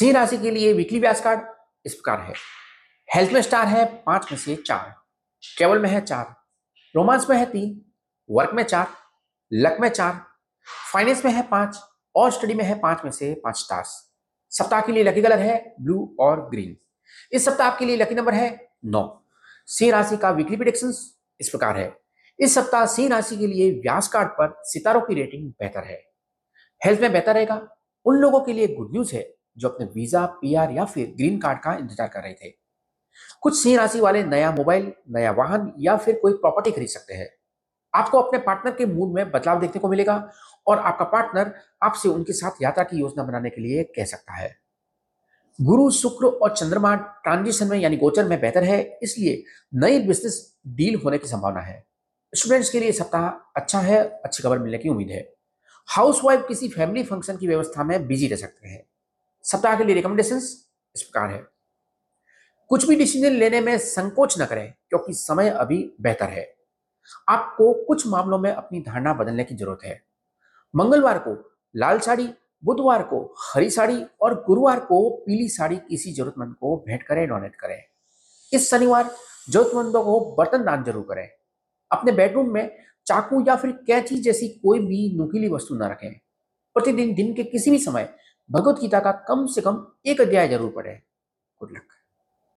सिंह राशि के लिए वीकली व्यास कार्ड इस प्रकार है। हेल्थ में स्टार है, पाँच में से चार। ट्रेवल में है चार। रोमांस में है तीन। वर्क में चार। लक में चार। फाइनेंस में है पाँच। और स्टडी में है पाँच में से पाँच स्टार्स सप्ताह के लिए लकी कलर है ब्लू और ग्रीन इस सप्ताह आपके लिए लकी नंबर है नौ। सिंह राशि का वीकली प्रिडिक्शन इस प्रकार है। इस सप्ताह सिंह राशि के लिए व्यास कार्ड पर सितारों की रेटिंग बेहतर है। हेल्थ में बेहतर रहेगा। उन लोगों के लिए गुड न्यूज़ है। जो अपने वीज़ा पीआर या फिर ग्रीन कार्ड का इंतज़ार कर रहे थे। कुछ सिंह राशि वाले नया मोबाइल नया वाहन या फिर कोई प्रॉपर्टी खरीद सकते हैं। आपको अपने पार्टनर के मूड में बदलाव देखने को मिलेगा और आपका पार्टनर आपसे उनके साथ यात्रा की योजना बनाने के लिए कह सकता है। गुरु, शुक्र और चंद्रमा ट्रांजिशन में यानी गोचर में बेहतर है, इसलिए नई बिज़नेस डील होने की संभावना है। स्टूडेंट्स के लिए सप्ताह अच्छा है, अच्छी खबर मिलने की उम्मीद है। हाउसवाइफ किसी फैमिली फ़ंक्शन की व्यवस्था में बिज़ी रह सकते हैं। सप्ताह के लिए रिकमेंडेशन इस प्रकार है। कुछ भी डिसीज़न लेने में संकोच न करें, क्योंकि समय अभी बेहतर है। आपको कुछ मामलों में अपनी धारणा बदलने की ज़रूरत है। मंगलवार को लाल साड़ी, बुधवार को हरी साड़ी और गुरुवार को पीली साड़ी किसी जरूरतमंद को भेंट करें डोनेट करें। इस शनिवार जरूरतमंदों को बर्तन दान ज़रूर करें। अपने बेडरूम में चाकू या फिर कैंची जैसी कोई भी नुकीली वस्तु न रखें। प्रतिदिन दिन के किसी भी समय भगवत गीता का कम से कम एक अध्याय ज़रूर पढ़े। Good luck.